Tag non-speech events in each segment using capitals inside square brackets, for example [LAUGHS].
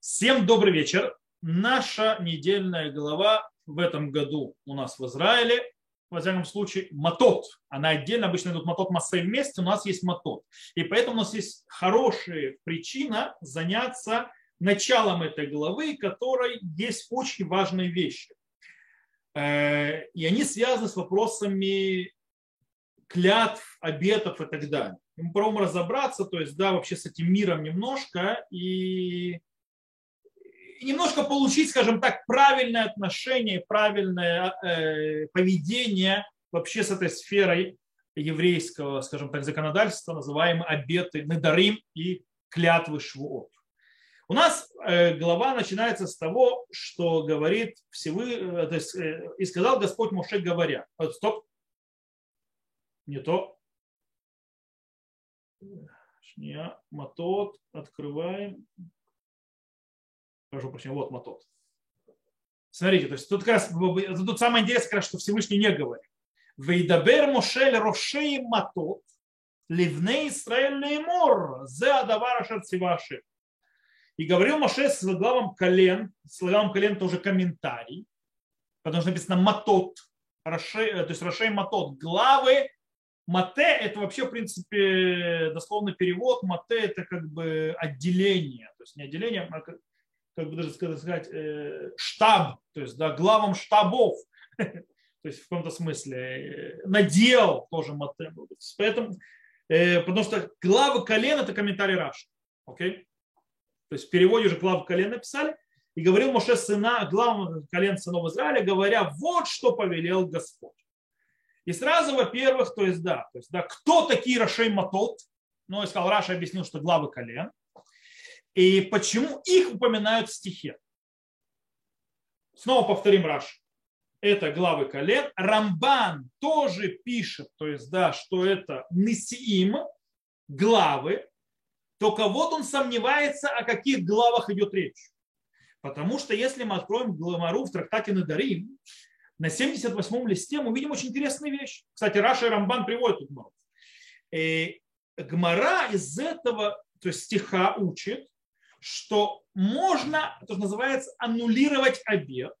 Всем добрый вечер. Наша недельная глава в этом году у нас в Израиле, во всяком случае, Матот. Она отдельно, обычно идут Матот Массей вместе, у нас есть Матот. И поэтому у нас есть хорошая причина заняться началом этой главы, которой есть очень важные вещи. Э, и они связаны с вопросами клятв, обетов и так далее. Мы попробуем разобраться, то есть, да, вообще с этим миром немножко и немножко получить, скажем так, правильное отношение, правильное э, поведение вообще с этой сферой еврейского, скажем так, законодательства, называемые обеты, недарим и клятвы швуот. У нас э, глава начинается с того, что говорит Всевышний, э, то есть, э, и сказал Господь Моше говоря. Вот, стоп, не то. Шния, матот, открываем. Прошу прощения, вот матот. Смотрите, то есть тут как раз, тут самое интересное, как раз, что Всевышний не говорит. Вейдабер Мошель Рошей Матот, Ливней Исраэль Леймор, Зе Адавара Шарциваши. И говорил Моше с главом колен, с главом колен тоже комментарий, потому что написано Матот, Рошей, то есть Рошей Матот, главы Мате – это вообще, в принципе, дословный перевод. Мате – это как бы отделение. То есть не отделение, а как, бы даже сказать, э, штаб. То есть да, главам штабов. [LAUGHS] То есть в каком-то смысле. Э, надел тоже Мате. Поэтому, э, потому что главы колен – это комментарий Раши. Окей? То есть в переводе уже главы колен написали. И говорил Моше сына, главам колен сынов Израиля, говоря, вот что повелел Господь. И сразу, во-первых, то есть, да, то есть, да, кто такие Рашей Матот? Ну, я сказал, Раша объяснил, что главы колен. И почему их упоминают в стихе. Снова повторим Раш. Это главы колен. Рамбан тоже пишет, то есть, да, что это Несиим, главы, только вот он сомневается, о каких главах идет речь. Потому что если мы откроем главару в трактате Надарим, на 78-м листе мы видим очень интересную вещь. Кстати, Раша и Рамбан приводят тут Гмару. Э, Гмара из этого то есть стиха учит, что можно, то, что называется, аннулировать обед.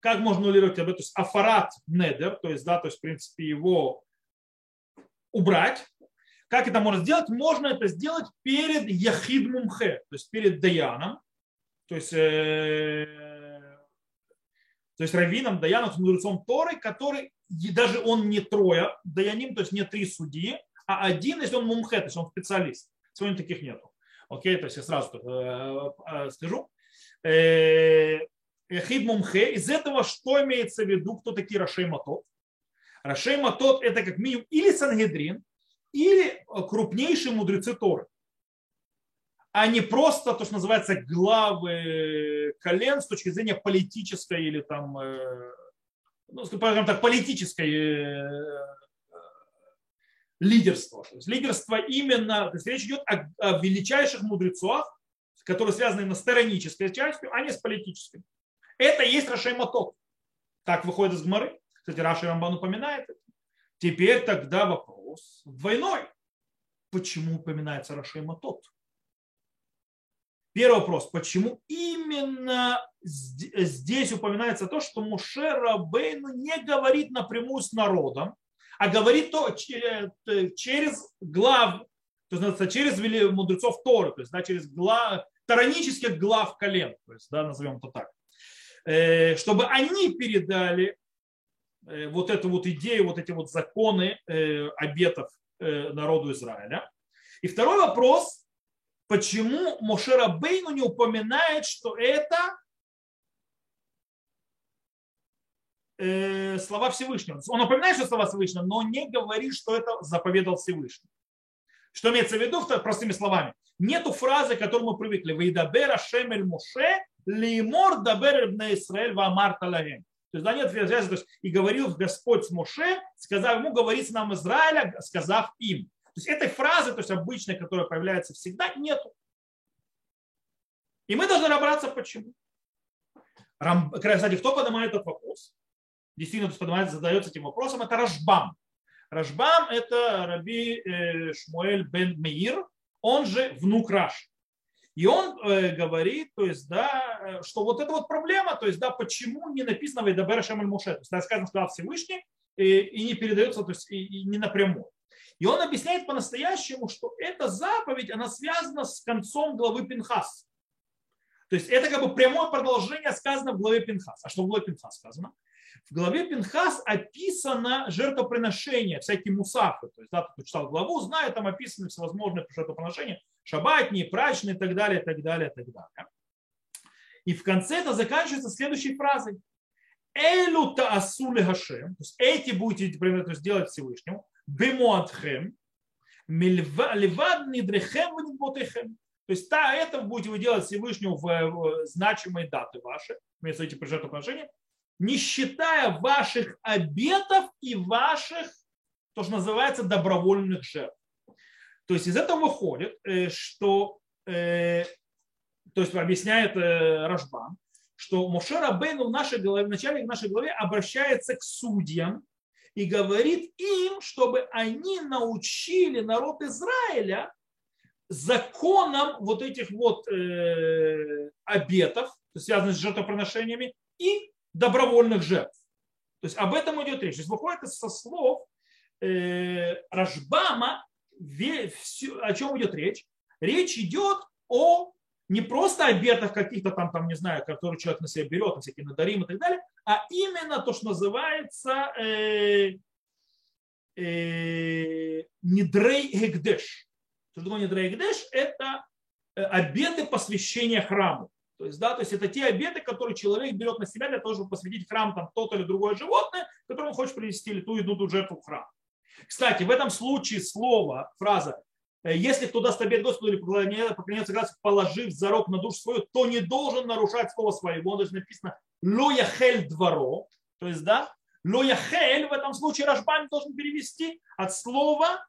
Как можно аннулировать обед? То есть афарат недер, то есть, да, то есть, в принципе, его убрать. Как это можно сделать? Можно это сделать перед Яхид Мумхе, то есть перед Даяном. То есть э, то есть раввином, даяном, мудрецом Торы, который даже он не трое даяним, то есть не три судьи, а один, если он мумхе, то есть он специалист. Сегодня таких нету. Окей, то есть я сразу э, э, скажу. Э, Хид мумхе. Из этого что имеется в виду, кто такие Рашей Матот? Рашей Матот это как минимум или Сангедрин, или крупнейшие мудрецы Торы а не просто то, что называется главы колен с точки зрения политической или там, ну, скажем так, политической лидерства. То есть лидерство именно, то есть речь идет о, о величайших мудрецах, которые связаны именно с таранической частью, а не с политической. Это есть Рашей Матот. Так выходит из Гмары. Кстати, Рашей Рамбан упоминает это. Теперь тогда вопрос двойной. Почему упоминается Рашей Матот? Первый вопрос, почему именно здесь упоминается то, что Муше Рабейну не говорит напрямую с народом, а говорит то через глав, то есть через мудрецов Торы, то есть да, через глав, таранических глав колен, то есть, да, назовем это так, э, чтобы они передали э, вот эту вот идею, вот эти вот законы э, обетов народу Израиля. И второй вопрос, почему Мошера Бейну не упоминает, что это э, слова Всевышнего. Он упоминает, что слова Всевышнего, но не говорит, что это заповедал Всевышний. Что имеется в виду, простыми словами? Нету фразы, к которой мы привыкли. Вейдабера шемель Моше лимор дабер ibn Исраэль вамар талагем. То есть, да, нет связи, то есть, и говорил Господь с Моше, сказав ему, говорит нам Израиля, сказав им. То есть этой фразы, то есть обычной, которая появляется всегда, нету. И мы должны разобраться, почему. Рам... Кстати, кто поднимает этот вопрос? Действительно, кто поднимает, задается этим вопросом, это Рашбам. Рашбам – это Раби э, Шмуэль бен Меир, он же внук Раш. И он э, говорит, то есть, да, э, что вот это вот проблема, то есть, да, почему не написано Вейдабер Шамаль Муше, то есть, сказано, сказал Всевышний, и, и не передается, то есть, и, и не напрямую. И он объясняет по-настоящему, что эта заповедь, она связана с концом главы Пинхас. То есть это как бы прямое продолжение сказано в главе Пинхас. А что в главе Пинхас сказано? В главе Пинхас описано жертвоприношение, всякие мусафы. То есть, да, кто читал главу, знает, там описаны всевозможные жертвоприношения, шабатни, прачные и так далее, и так далее, и так далее. И в конце это заканчивается следующей фразой. Элю таасуле хашем, то есть эти будете, то есть делать Всевышнему, бемуатхем, ливад нидрехем внидботехем. То есть та, это будете вы делать Всевышнему в значимые даты ваши, вместо этих жертвоприношения, не считая ваших обетов и ваших, то, что называется, добровольных жертв. То есть из этого выходит, э, что, э, то есть объясняет э, Рашбан, что Мошер Абейну в, нашей голове, в начале нашей главе обращается к судьям и говорит им, чтобы они научили народ Израиля законам вот этих вот э, обетов, связанных с жертвоприношениями, и добровольных жертв. То есть об этом идет речь. То есть выходит со слов э, Рашбама, о чем идет речь? Речь идет о не просто обетах каких-то там, там, не знаю, которые человек на себя берет, на всякие надарим и так далее, а именно то, что называется э, э, Нидрей Гекдеш. Что такое Нидрей Гекдеш? Это э, обеты посвящения храму. То есть, да, то есть это те обеты, которые человек берет на себя для того, чтобы посвятить храм там то-то или другое животное, которое он хочет принести или ту иду ту жертву в храм. Кстати, в этом случае слово, фраза «Э, если кто даст обед Господу или поклонется Господу, положив зарок на душу свою, то не должен нарушать слово своего. То есть написано «лояхель дворо». То есть, да, «лояхель» в этом случае Рашбан должен перевести от слова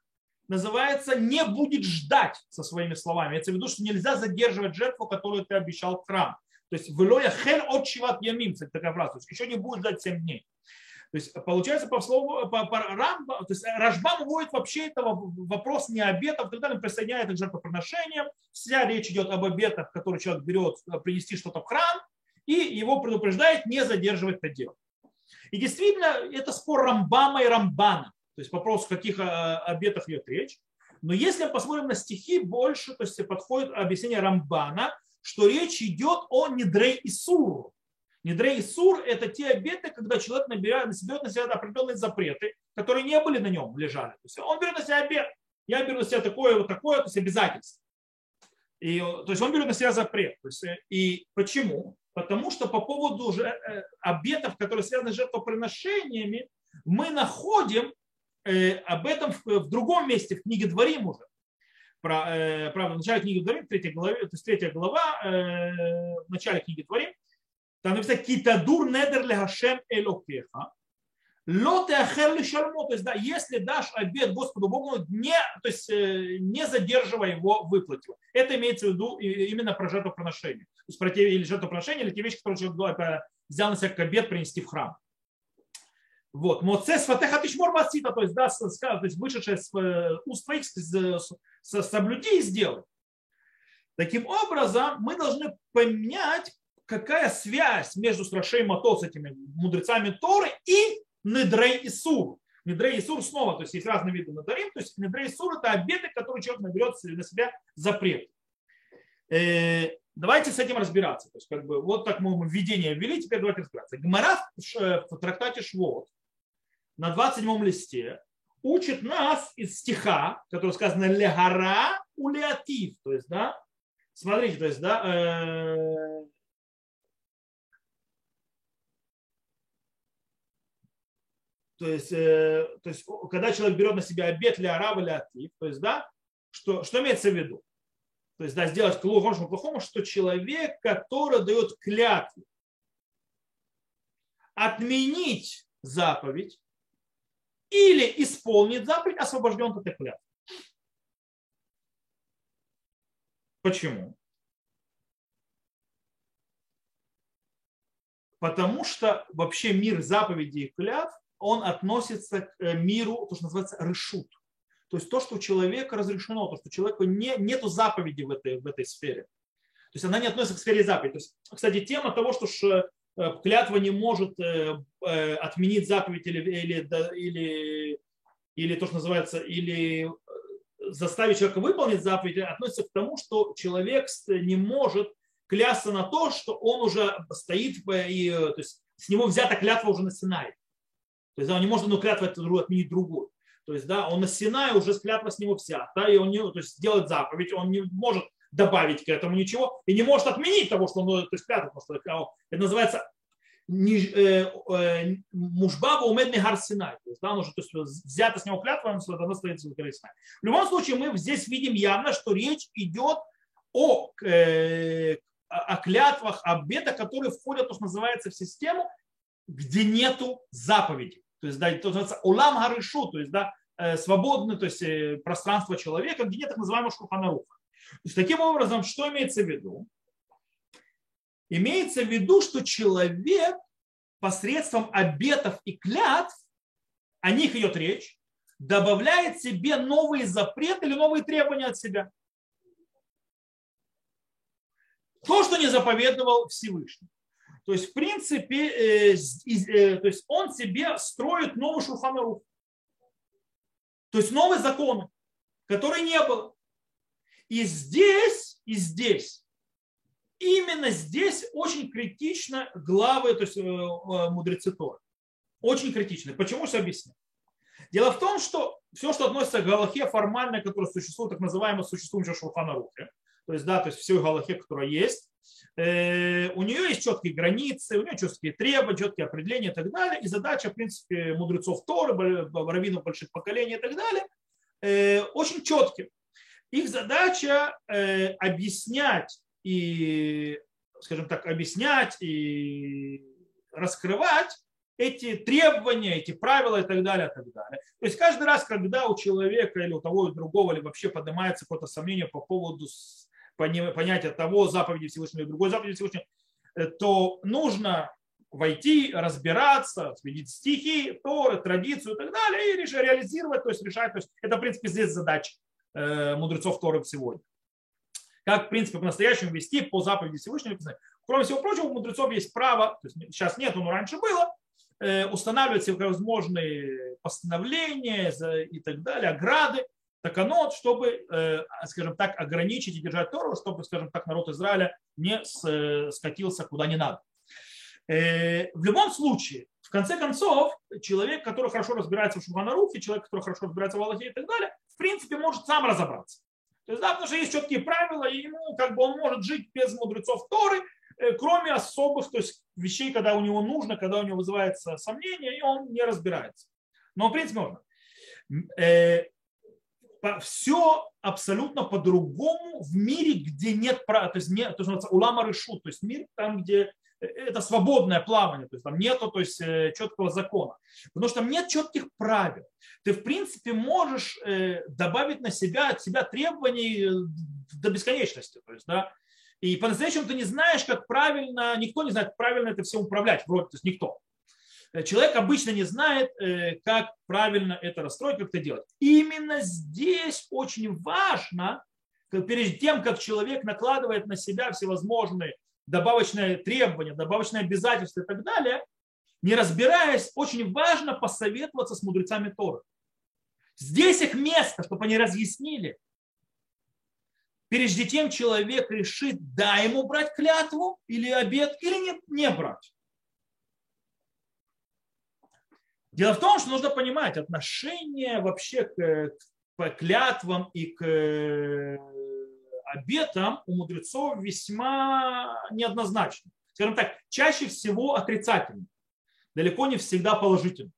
называется «не будет ждать» со своими словами. Имеется в виду, что нельзя задерживать жертву, которую ты обещал в храм. То есть «велоя хель от чиват ямим» такая фраза. Еще не будет ждать 7 дней. То есть получается по слову по, по Рамба, то есть Рашбам вводит вообще этого вопрос не обетов, тогда он присоединяет к жертвоприношениям. Вся речь идет об обетах, которые человек берет э, принести что-то в храм, и его предупреждает не задерживать это дело. И действительно, это спор Рамбама и Рамбана. То есть вопрос, в каких а, обетах идет речь. Но если посмотрим на стихи, больше то есть подходит объяснение Рамбана, что речь идет о Недрей Исуру. Недрей Исур – это те обеты, когда человек набирает, берет на себя определенные запреты, которые не были на нем, лежали. То есть он берет на себя обет. Я беру на себя такое, вот такое, то есть обязательство. И, то есть он берет на себя запрет. То есть, э, и почему? Потому что по поводу уже э, обетов, которые связаны с жертвоприношениями, мы находим Э, об этом в, в другом месте, в книге Дворим уже. Про, э, правда, в начале книги Дворим, третья глава, то есть третья глава, э, в начале книги Дворим, там написано «Китадур недер лехашем элокеха». Лоте ахер шальмо, то есть, да, если дашь обед Господу Богу, не, то есть, не задерживая его выплате. Это имеется в виду именно про жертвоприношение. То есть про те, или жертвоприношение, или те вещи, которые человек взял на себя как обед принести в храм. Вот. Моцес фатеха тишмор масита, то есть, да, то есть вышедшее с э, уст твоих соблюди и сделай. Таким образом, мы должны понять, какая связь между Страшей Мато с этими мудрецами Торы и Недрей и Сур. Недрей и снова, то есть есть разные виды Надарим, то есть Недрей и это обеты, которые человек наберет на себя запрет. Э, давайте с этим разбираться. То есть, как бы, вот так мы введение ввели, теперь давайте разбираться. Гмара в трактате Швот на 27 листе учит нас из стиха, который сказано легара улеатив. То есть, да, смотрите, то есть, да, э, то есть, э, то есть, когда человек берет на себя обед для араба то есть, да, что, что имеется в виду? То есть, да, сделать к хорошему плохому, что человек, который дает клятву, отменить заповедь, или исполнит заповедь, освобожден от клятвы. Почему? Потому что вообще мир заповедей и клятв, он относится к э, миру, то, что называется решут. То есть то, что у человека разрешено, то, что у человека не, нету заповеди в этой, в этой сфере. есть она не относится к сфере заповеди. То есть, кстати, тема того, что э, клятва не может э, отменить заповедь или, или, или, или то, что называется, или заставить человека выполнить заповедь, относится к тому, что человек не может клясться на то, что он уже стоит, и, то есть с него взята клятва уже на Синае. То есть да, он не может одну клятву отменить другую. То есть, да, он на Синае уже клятва с него взята, и он не, то есть сделать заповедь, он не может добавить к этому ничего и не может отменить того, что он, то есть клятва, потому что это называется э, э, мужбаба умед мегар Синай. То есть, да, он уже то есть, взято с него клятва, он должна стоять в любом случае, мы здесь видим явно, что речь идет о, э, о клятвах, обетах, которые входят, то, что называется, в систему, где нету заповеди. То есть, да, то называется улам гарышу, то есть, да, э, свободное, то есть э, пространство человека, где нет так называемого шуханаруха. Есть, таким образом, что имеется в виду? Имеется в виду, что человек посредством обетов и клятв, о них идет речь, добавляет себе новые запреты или новые требования от себя. То, что не заповедовал Всевышний. То есть, в принципе, э, э, то есть он себе строит новый шурханарух. То есть новые законы, которые не было. И здесь, и здесь, именно здесь очень критично главы, то есть э, мудрецы Торы. Очень критично. Почему все объясню? Дело в том, что все, что относится к Галахе формально, которое существует, так называемое существующее Шурханарухе, то есть, да, то есть все Галахе, которое есть, Э, у нее есть четкие границы, у нее четкие требования, четкие определения и так далее. И задача, в принципе, мудрецов Торы, раввинов больших поколений и так далее, э, очень четкие. Их задача э, объяснять и, скажем так, объяснять и раскрывать эти требования, эти правила и так далее, и так далее. То есть каждый раз, когда у человека или у того и другого или вообще поднимается какое-то сомнение по поводу понятие того заповеди Всевышнего и другой заповеди Всевышнего, э, то нужно войти, разбираться, видеть стихи, Торы, традицию и так далее, и реализировать, то есть решать. То есть это, в принципе, здесь задача мудрецов Торы сегодня. Как, в принципе, по-настоящему вести по заповеди Всевышнего. Кроме всего прочего, у мудрецов есть право, то есть сейчас нет, но раньше было, э, устанавливать всевозможные постановления и так далее, ограды, таканот, чтобы, э, скажем так, ограничить и держать Тору, чтобы, скажем так, народ Израиля не э, скатился куда не надо. Э, в любом случае, в конце концов, человек, который хорошо разбирается в Шуханарухе, человек, который хорошо разбирается в Аллахе и так далее, в принципе, может сам разобраться. То есть, да, потому что есть четкие правила, и ему как бы он может жить без мудрецов Торы, кроме особых то есть, вещей, когда у него нужно, когда у него вызывается сомнение, и он не разбирается. Но, в принципе, можно все абсолютно по-другому в мире, где нет права, то есть нет, то, что называется улама решу, то есть мир там, где э, это свободное плавание, то есть там нету то есть, э, четкого закона, потому что там нет четких правил. Ты, в принципе, можешь э, добавить на себя, от себя требований до бесконечности. То есть, да, и по-настоящему ты не знаешь, как правильно, никто не знает, как правильно это все управлять, вроде, то есть никто. Э, человек обычно не знает, э, как правильно это расстроить, как это делать. Именно здесь очень важно, перед тем, как человек накладывает на себя всевозможные добавочные требования, добавочные обязательства и так далее, не разбираясь, очень важно посоветоваться с мудрецами Торы. Здесь их место, чтобы они разъяснили. Прежде тем человек решит, да ему брать клятву или обед, или не, не брать. Дело в том, что нужно понимать отношение вообще к, к клятвам и к обетам у мудрецов весьма неоднозначно. Скажем так, чаще всего отрицательно, далеко не всегда положительно.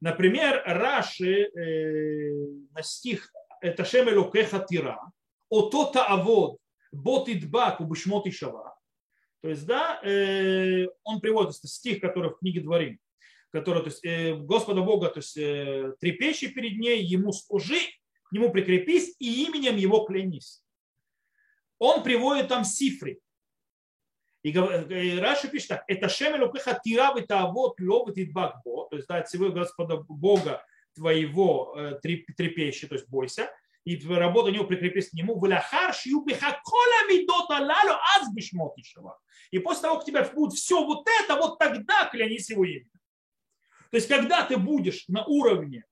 Например, Раши э, на стих это Шемелю Кехатира, Отота Авод, Бот Идбак, Убышмот Ишава. То есть, да, э, он приводит стих, который в книге Дворим которая, то есть, э, Господа Бога, то есть, э, трепещи перед ней, ему служи, к нему прикрепись и именем его клянись. Он приводит там сифры. И э, Раши пишет так, это шемелю пыха тира вот ловит и бакбо, то есть да, от всего Господа Бога твоего трепещи, то есть бойся, и работа у него прикрепись к нему. И после того, как тебя будет все вот это, вот тогда клянись его имя. То есть, когда ты будешь на уровне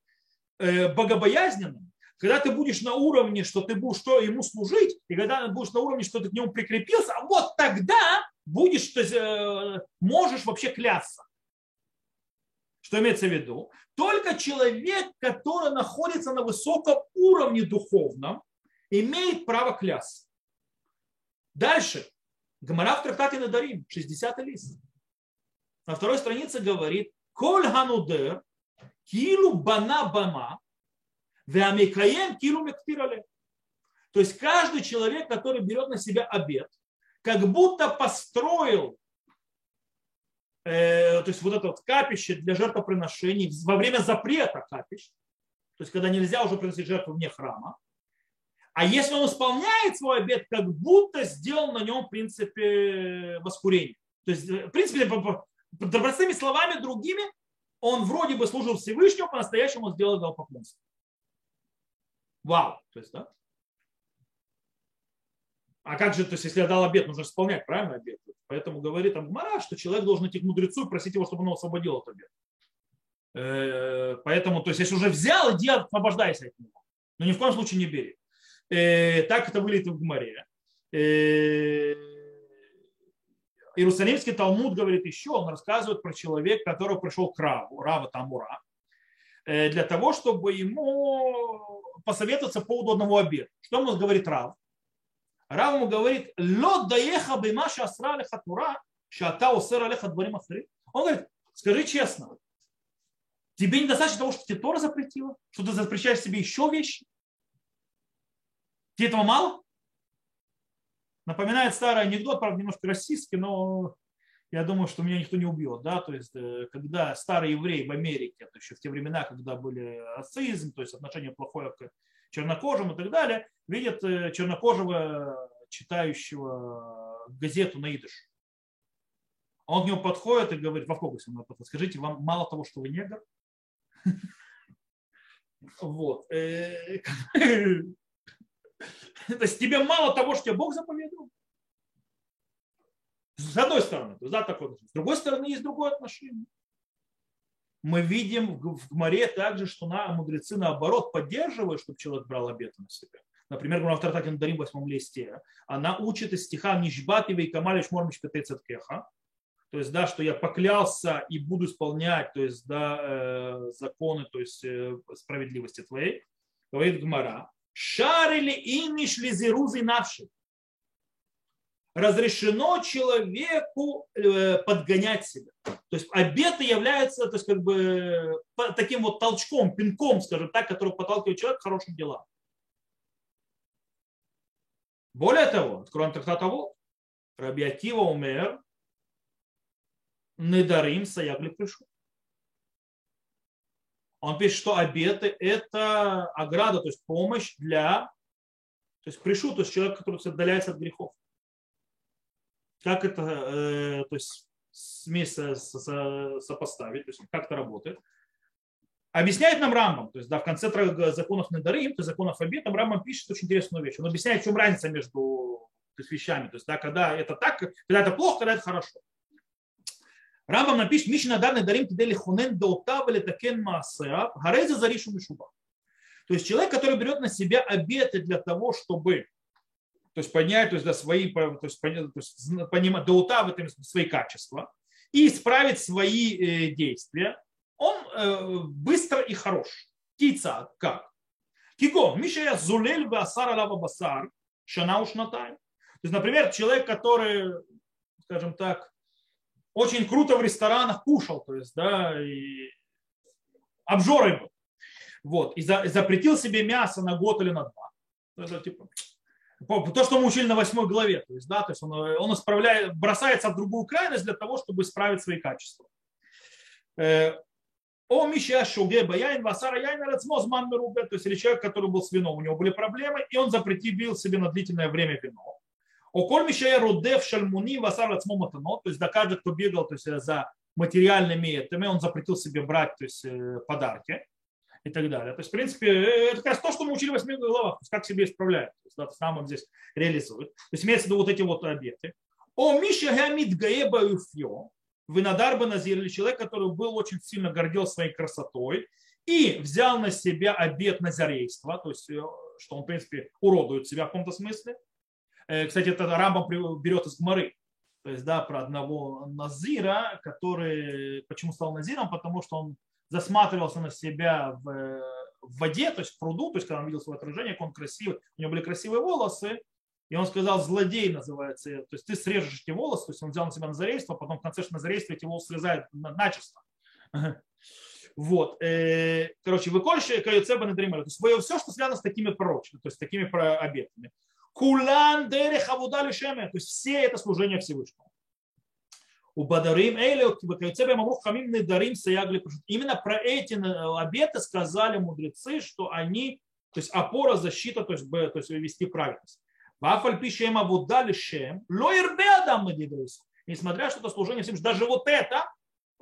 э, богобоязненным, когда ты будешь на уровне, что ты будешь что ему служить, и когда ты будешь на уровне, что ты к нему прикрепился, вот тогда будешь, то есть, э, можешь вообще клясться. Что имеется в виду? Только человек, который находится на высоком уровне духовном, имеет право клясться. Дальше. Гамара в трактате Надарим, 60 лист. На второй странице говорит, Коль ханудер, килу бана бама, веамикаем килу мектирале. То есть каждый человек, который берет на себя обед, как будто построил э, то есть вот это вот капище для жертвоприношений во время запрета капищ, то есть когда нельзя уже приносить жертву вне храма. А если он исполняет свой обед, как будто сделал на нем в принципе воскурение. То есть, в принципе, простыми словами другими, он вроде бы служил Всевышнему, по-настоящему сделал дал поклонство. Вау. То есть, да? А как же, то есть, если я дал обед, нужно исполнять, правильно, обед? Поэтому говорит Амгмара, что человек должен идти к мудрецу и просить его, чтобы он освободил от обед. Э, поэтому, то есть, если уже взял, иди освобождайся от него. Но ни в коем случае не бери. Э, так это выглядит в Гмаре. Э, Иерусалимский Талмуд говорит еще, он рассказывает про человека, который пришел к Раву, Рава Тамура, для того, чтобы ему посоветоваться по поводу одного обеда. Что ему говорит Рав? Рав ему говорит, лот даеха бимаша асра алеха тура, шата усер алеха дворим ахри. Он говорит, скажи честно, тебе недостаточно того, что тебе Тора запретила, что ты запрещаешь себе еще вещи? Тебе этого мало? Напоминает старый анекдот, правда, немножко российский, но я думаю, что меня никто не убьет. Да? То есть, э, когда старый еврей в Америке, то еще в те времена, когда были ацизм, то есть отношение плохое к чернокожим и так далее, видят э, чернокожего, читающего газету на идыш. Он к нему подходит и говорит, в автобусе, скажите, вам мало того, что вы негр? [LAUGHS] Вот. Э, [LAUGHS] то есть тебе мало того, что тебе Бог заповедовал? С одной стороны, да, такое. С другой стороны, есть другое отношение. Мы видим в Гмаре также, что на, мудрецы наоборот поддерживают, чтобы человек брал обеты на себя. Например, в Тартатин Дарим в восьмом листе, она учит из стиха Нишбативе и Камалиш Мормич Кеха, то есть, да, что я поклялся и буду исполнять, то есть, да, э, законы, то есть, э, справедливости твоей, говорит Гмара, шарили иниш лизирузы навши разрешено человеку э, подгонять себя. То есть обеты являются то есть, как бы, таким вот толчком, пинком, скажем так, который подталкивает человека к хорошим делам. Более того, откроем трактат того, Рабиатива умер, Недарим Саягли пришел. Он пишет, что обеты – это ограда, то есть помощь для, то есть пришу, то есть человек, который отдаляется от грехов как это э, то есть, смесь сопоставить, то есть как это работает. Объясняет нам Рамбам, то есть да, в конце законов Надарим, то есть законов Обетом, Рамбам пишет очень интересную вещь. Он объясняет, в чем разница между то есть, вещами. То есть, да, когда это так, когда это плохо, когда это хорошо. Рамбам напишет, Мишина данный дарим кидели хунен доутав или такен маасеа, гарейза заришу мишуба. То есть человек, который берет на себя обеты для того, чтобы то есть поднять то есть, да, свои, то есть, то есть, понимать, до ута в этом свои качества и исправить свои э, действия, он э, быстро и хорош. Кица, как? Киго, Миша зулель басар алава басар, шана уж То есть, например, человек, который, скажем так, очень круто в ресторанах кушал, то есть, да, и обжорой был. Вот, и, за, и запретил себе мясо на год или на два. Это типа, то, что мы учили на восьмой главе. То есть, да, то есть он, он исправляет, бросается в другую крайность для того, чтобы исправить свои качества. Э, о Миша Шуге Баяин Васара Яйна Рацмозман Мерубе, то есть или человек, который был с вином, у него были проблемы, и он запретил себе на длительное время вино. О Коль Миша Рудев Шальмуни Васара Рацмоматано, то есть да каждый, кто бегал то есть, за материальными этими, он запретил себе брать то есть, э, подарки. И так далее. То есть, в принципе, это как раз то, что мы учили в восьми главах, то есть как себе исправляют, то есть, да, сам здесь реализует. То есть имеется в виду вот эти вот обеты. О Миша Гамид Гаеба Юфьо, Винадар Назир, или человек, который был очень сильно гордел своей красотой и взял на себя обет назарейства, то есть, э, что он, в принципе, уродует себя в каком-то смысле. Э, кстати, это Рамбам берет из Гмары, то есть, да, про одного Назира, который, почему стал Назиром, потому что он засматривался на себя в, в воде, то есть в пруду, то есть когда он видел свое отражение, как он красивый, у него были красивые волосы, и он сказал, злодей называется, то есть ты срежешь эти волосы, то есть он взял на себя назарейство, потом в конце назарейства эти волосы срезает начисто. [LAUGHS] Вот. Э, короче, выкольше каюцеба на то есть все, что связано с такими пророчными, то есть с такими обетами. Кулан дерех авуда то есть все это служение Всевышнему. У Бадарим Эйле, хамим недарим саягли. Именно про эти э, обеты сказали мудрецы, что они, то есть опора, защита, то есть, то есть вести праведность. Вафаль пишем авудали шем, лоирбе адам Несмотря что это служение всем, даже вот это,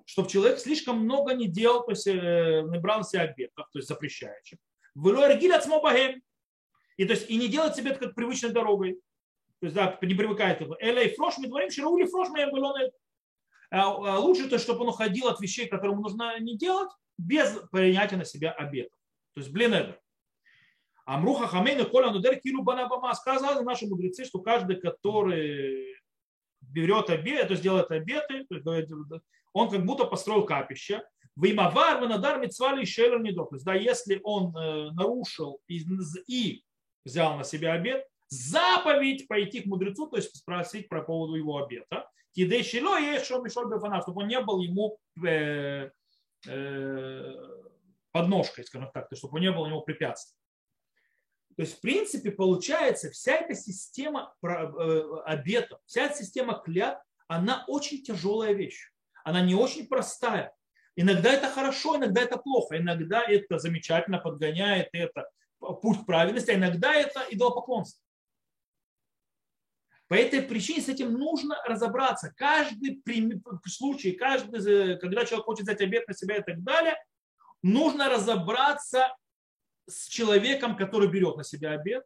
чтобы человек слишком много не делал, то есть э, не брал на себя обетов, то есть запрещающих. Вылоиргиль от смобахем. И, то есть, и не делать себе это как привычной дорогой. То есть, да, не привыкает к этому. Элей фрош, мы дворим, шираули фрош, мы лучше то, чтобы он уходил от вещей, которые ему нужно не делать, без принятия на себя обета. То есть, блин, это. Амруха Хамейна Коля Нудер Килу Банабама сказали наши мудрецы, что каждый, который берет обед, то есть делает обеты, он как будто построил капище. Вимавар, Ванадар, Мицвали, Шелер, Недок. То есть, да, если он э, нарушил и, и взял на себя обед, заповедь пойти к мудрецу, то есть спросить про поводу его обета. Есть что мешал бефана, чтобы он не был ему э, э, подножкой, скажем так, то чтобы он не был у него препятствий. То есть, в принципе, получается, вся эта система э, обетов, вся эта система клят, она очень тяжелая вещь. Она не очень простая. Иногда это хорошо, иногда это плохо. Иногда это замечательно подгоняет это путь праведности, а иногда это идолопоклонство. По этой причине с этим нужно разобраться. Каждый случай, каждый, когда человек хочет взять обед на себя и так далее, нужно разобраться с человеком, который берет на себя обед,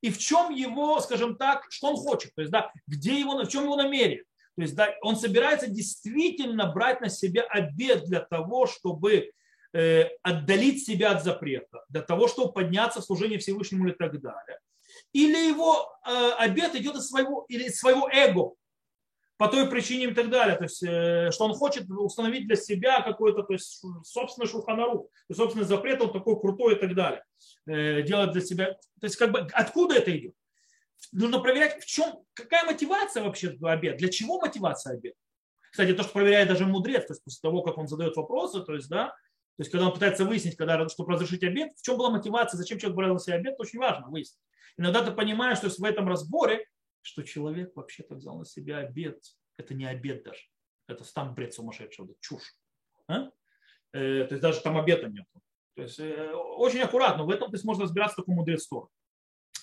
и в чем его, скажем так, что он хочет, то есть, да, где его, в чем его намерение. То есть, да, он собирается действительно брать на себя обед для того, чтобы э, отдалить себя от запрета, для того, чтобы подняться в служение Всевышнему и так далее или его э, обед идет из своего, или из своего эго, по той причине и так далее. То есть, э, что он хочет установить для себя какой-то, то есть, собственный шуханарух, собственный запрет, он такой крутой и так далее. Э, делать для себя. То есть, как бы, откуда это идет? Нужно проверять, в чем, какая мотивация вообще обед, для чего мотивация обед. Кстати, то, что проверяет даже мудрец, то есть после того, как он задает вопросы, то есть, да, то есть, когда он пытается выяснить, когда, чтобы разрешить обед, в чем была мотивация, зачем человек брал на себя обед, это очень важно выяснить. Иногда ты понимаешь, что в этом разборе, что человек вообще-то взял на себя обед. Это не обед даже. Это там бред сумасшедшего, это чушь. А? Э, то есть даже там обеда нет. То есть э, очень аккуратно. В этом ты сможешь разбираться только мудрец Тор.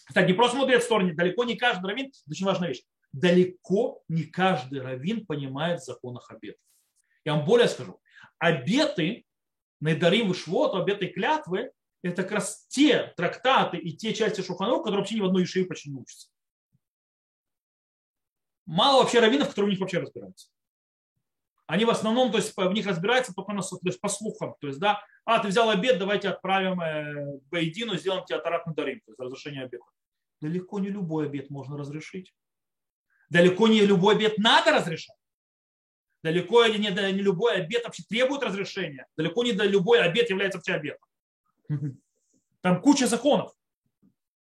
Кстати, не просто мудрец Тор, далеко не каждый раввин, это очень важная вещь. Далеко не каждый раввин понимает в законах обетов. Я вам более скажу. Обеты, Найдарим и Швот, обеты клятвы, это как раз те трактаты и те части Шуханрух, которые вообще ни в одной Ишиве почти не учатся. Мало вообще раввинов, которые в них вообще разбираются. Они в основном, то есть в них разбираются только на, то есть по слухам. То есть, да, а, ты взял обед, давайте отправим э, Бейдину, сделаем тебе атарат на дарим, то есть разрешение обеда. Далеко не любой обед можно разрешить. Далеко не любой обед надо разрешать. Далеко не, не любой обед вообще требует разрешения. Далеко не любой обед является вообще обедом. [LAUGHS] Там куча законов.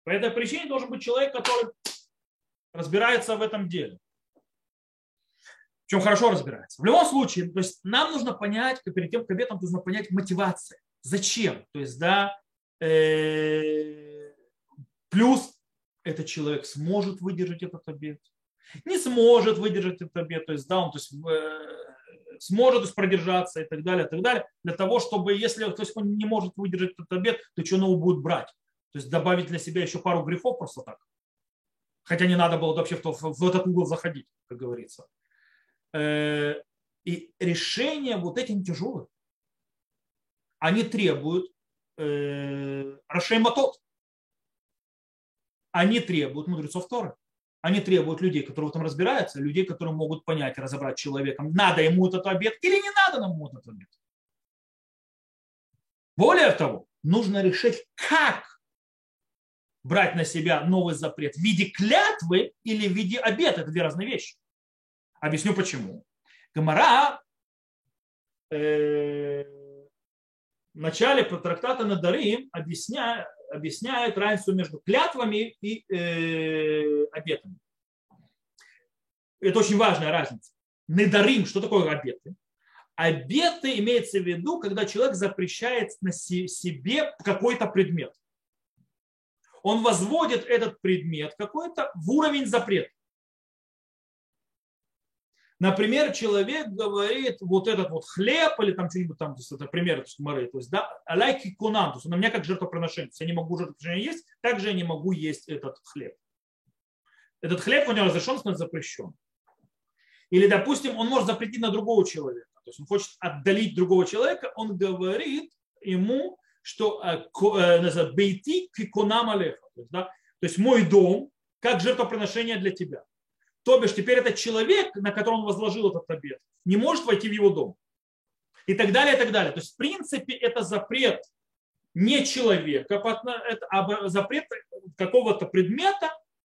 По этой причине должен быть человек, который разбирается в этом деле. В чем хорошо разбирается. В любом случае, то есть нам нужно понять, перед тем, как обетом, нужно понять мотивация. Зачем? То есть, да, э, плюс этот человек сможет выдержать этот обед, не сможет выдержать этот обед, то есть, да, он то есть, э, сможет то есть, продержаться и так далее, и так далее, для того, чтобы, если то есть, он не может выдержать этот обед, то что он будет брать? То есть добавить для себя еще пару грехов просто так. Хотя не надо было вообще в, в этот угол заходить, как говорится. Э, и решения вот этим тяжелые. Они требуют э, Рашейматот. Они требуют мудрецов Торы. Они требуют людей, которые в этом разбираются, людей, которые могут понять разобрать человека, надо ему этот обед или не надо ему этот обед. Более того, нужно решить, как брать на себя новый запрет в виде клятвы или в виде обета. Это две разные вещи. Объясню почему. Гамара э, в начале трактата Надарим объясняет, объясняет разницу между клятвами и э, обетами. Это очень важная разница. Недарим, что такое обеты? Обеты имеется в виду, когда человек запрещает на себе какой-то предмет. Он возводит этот предмет какой-то в уровень запрета. Например, человек говорит, вот этот вот хлеб или там что-нибудь там, то есть это пример мары, то есть, да, алайки кунан, то есть на меня как жертвоприношение, то есть я не могу жертвоприношение есть, также я не могу есть этот хлеб. Этот хлеб у него разрешен, но запрещен. Или, допустим, он может запретить на другого человека, то есть он хочет отдалить другого человека, он говорит ему, что э, э, бейти кикунам алеха, то есть, то есть мой дом как жертвоприношение для тебя. То бишь теперь этот человек, на которого он возложил этот обед, не может войти в его дом. И так далее, и так далее. То есть, в принципе, это запрет не человека, а запрет какого-то предмета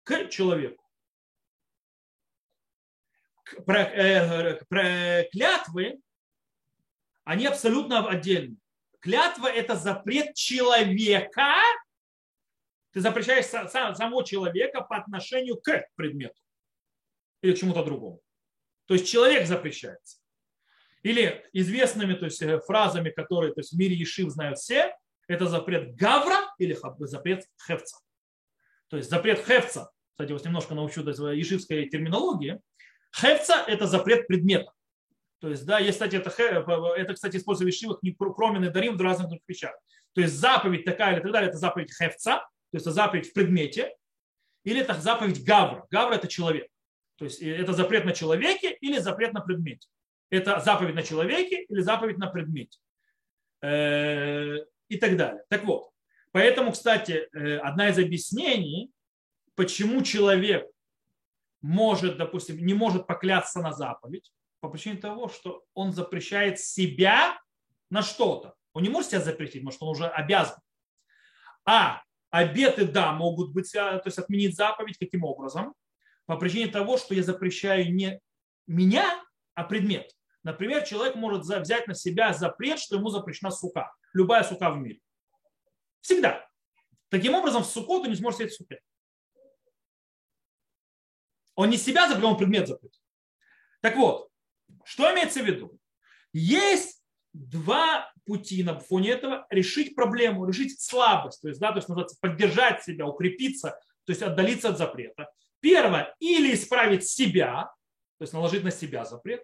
к человеку. Э, клятвы, они абсолютно отдельны. Клятва – это запрет человека, ты запрещаешь самого человека по отношению к предмету или чему-то другому. То есть человек запрещается. Или известными то есть, э, фразами, которые то есть, в мире Ешив знают все, это запрет Гавра или запрет Хевца. То есть запрет Хевца, кстати, вас немножко научу то есть, ешивской терминологии, Хевца – это запрет предмета. То есть, да, есть, кстати, это, это кстати, используется в Ешивах не промен дарим в разных других вещах. То есть заповедь такая или так далее, это заповедь Хевца, то есть это заповедь в предмете, или это заповедь Гавра. Гавра – это человек. То есть это запрет на человеке или запрет на предмете. Это заповедь на человеке или заповедь на предмете. Э, и так далее. Так вот, поэтому, кстати, э, одна из объяснений, почему человек может, допустим, не может поклясться на заповедь, по причине того, что он запрещает себя на что-то. Он не может себя запретить, потому что он уже обязан. А обеты, да, могут быть, э, то есть отменить заповедь каким образом? По причине того, что я запрещаю не меня, а предмет. Например, человек может взять на себя запрет, что ему запрещена сука. Любая сука в мире. Всегда. Таким образом, в сукоту не сможет сидеть в суке. Он не себя запрет, он предмет запрет. Так вот, что имеется в виду? Есть два пути на фоне этого решить проблему, решить слабость, то есть, да, то есть называется поддержать себя, укрепиться, то есть отдалиться от запрета. Первое, или исправить себя, то есть наложить на себя запрет,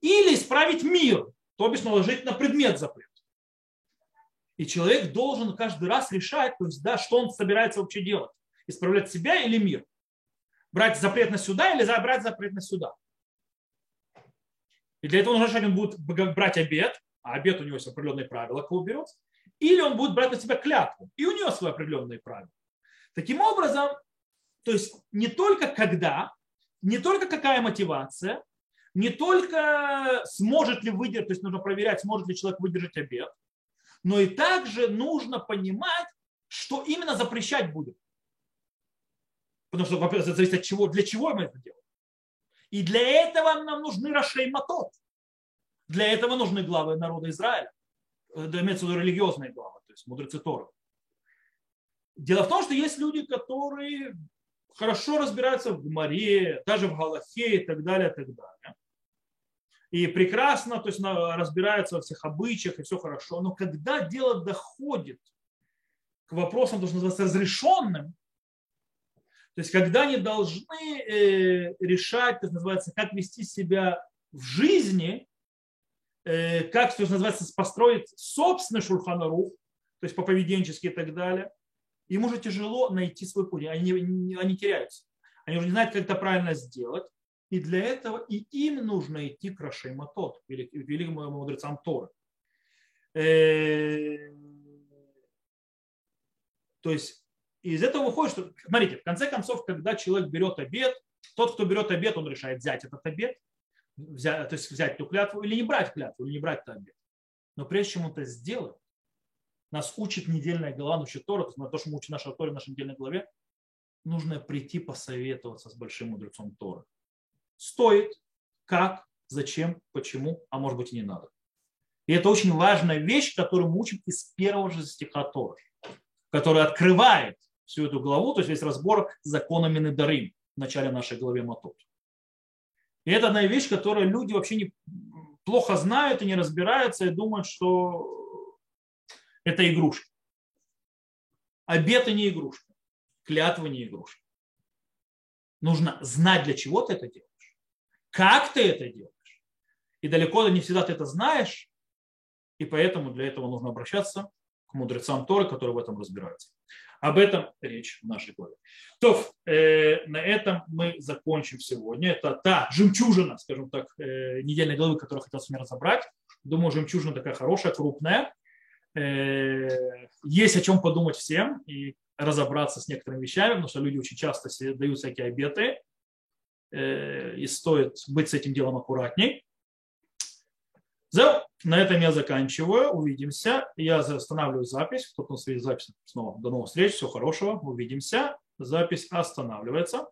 или исправить мир, то бишь наложить на предмет запрет. И человек должен каждый раз решать, то есть, да, что он собирается вообще делать. Исправлять себя или мир. Брать запрет на сюда или брать запрет на сюда. И для этого нужно решать, он будет брать обед, а обед у него есть определенные правила, кого берет, или он будет брать на себя клятву, и у него свои определенные правила. Таким образом, то есть не только когда, не только какая мотивация, не только сможет ли выдержать, то есть нужно проверять, сможет ли человек выдержать обед, но и также нужно понимать, что именно запрещать будет. Потому что, во-первых, это зависит от чего, для чего мы это делаем. И для этого нам нужны Рашей Матот. Для этого нужны главы народа Израиля. Это имеется в виду религиозные главы, то есть мудрецы Торы. Дело в том, что есть люди, которые хорошо разбираются в Гмаре, даже в Галахе и так далее, и так далее. И прекрасно то есть, разбираются во всех обычаях, и все хорошо. Но когда дело доходит к вопросам, то, что называется, разрешенным, то есть когда они должны э, решать, то, есть, называется, как вести себя в жизни, э, как, то есть, называется, построить собственный шульханарух, то есть по поведенчески и так далее – им уже тяжело найти свой путь, они, они теряются. Они уже не знают, как это правильно сделать. И для этого и им нужно идти к Рашей Матот, великим мудрецам Торы. Э, То есть из этого выходит, что, смотрите, в конце концов, когда человек берет обед, тот, кто берет обед, он решает взять этот обед, взять, то есть взять эту клятву или не брать клятву, или не брать этот обед. Но прежде чем он это сделает, нас учит недельная глава, ну, Тора, то, что мы учим наша Тора в нашей недельной главе, нужно прийти посоветоваться с большим мудрецом Торы. Стоит, как, зачем, почему, а может быть и не надо. И это очень важная вещь, которую мы учим из первого же стиха Торы, который открывает всю эту главу, то есть весь разбор законами Недарим в начале нашей главы Матот. И это одна вещь, которую люди вообще не, плохо знают и не разбираются и думают, что это игрушка. Обед не игрушка. Клятва не игрушка. Нужно знать, для чего ты это делаешь. Как ты это делаешь. И далеко не всегда ты это знаешь. И поэтому для этого нужно обращаться к мудрецам Торы, которые в этом разбираются. Об этом речь в нашей главе. То, э, на этом мы закончим сегодня. Это та жемчужина, скажем так, э, недельной главы, которую хотел с вами разобрать. Думаю, жемчужина такая хорошая, крупная. Э, есть о чем подумать всем и разобраться с некоторыми вещами, потому что люди очень часто дают всякие обеты, э, и стоит быть с этим делом аккуратней. На этом я заканчиваю. Увидимся. Я останавливаю запись. Кто-то на запись снова. До новых встреч. Всего хорошего. Увидимся. Запись останавливается.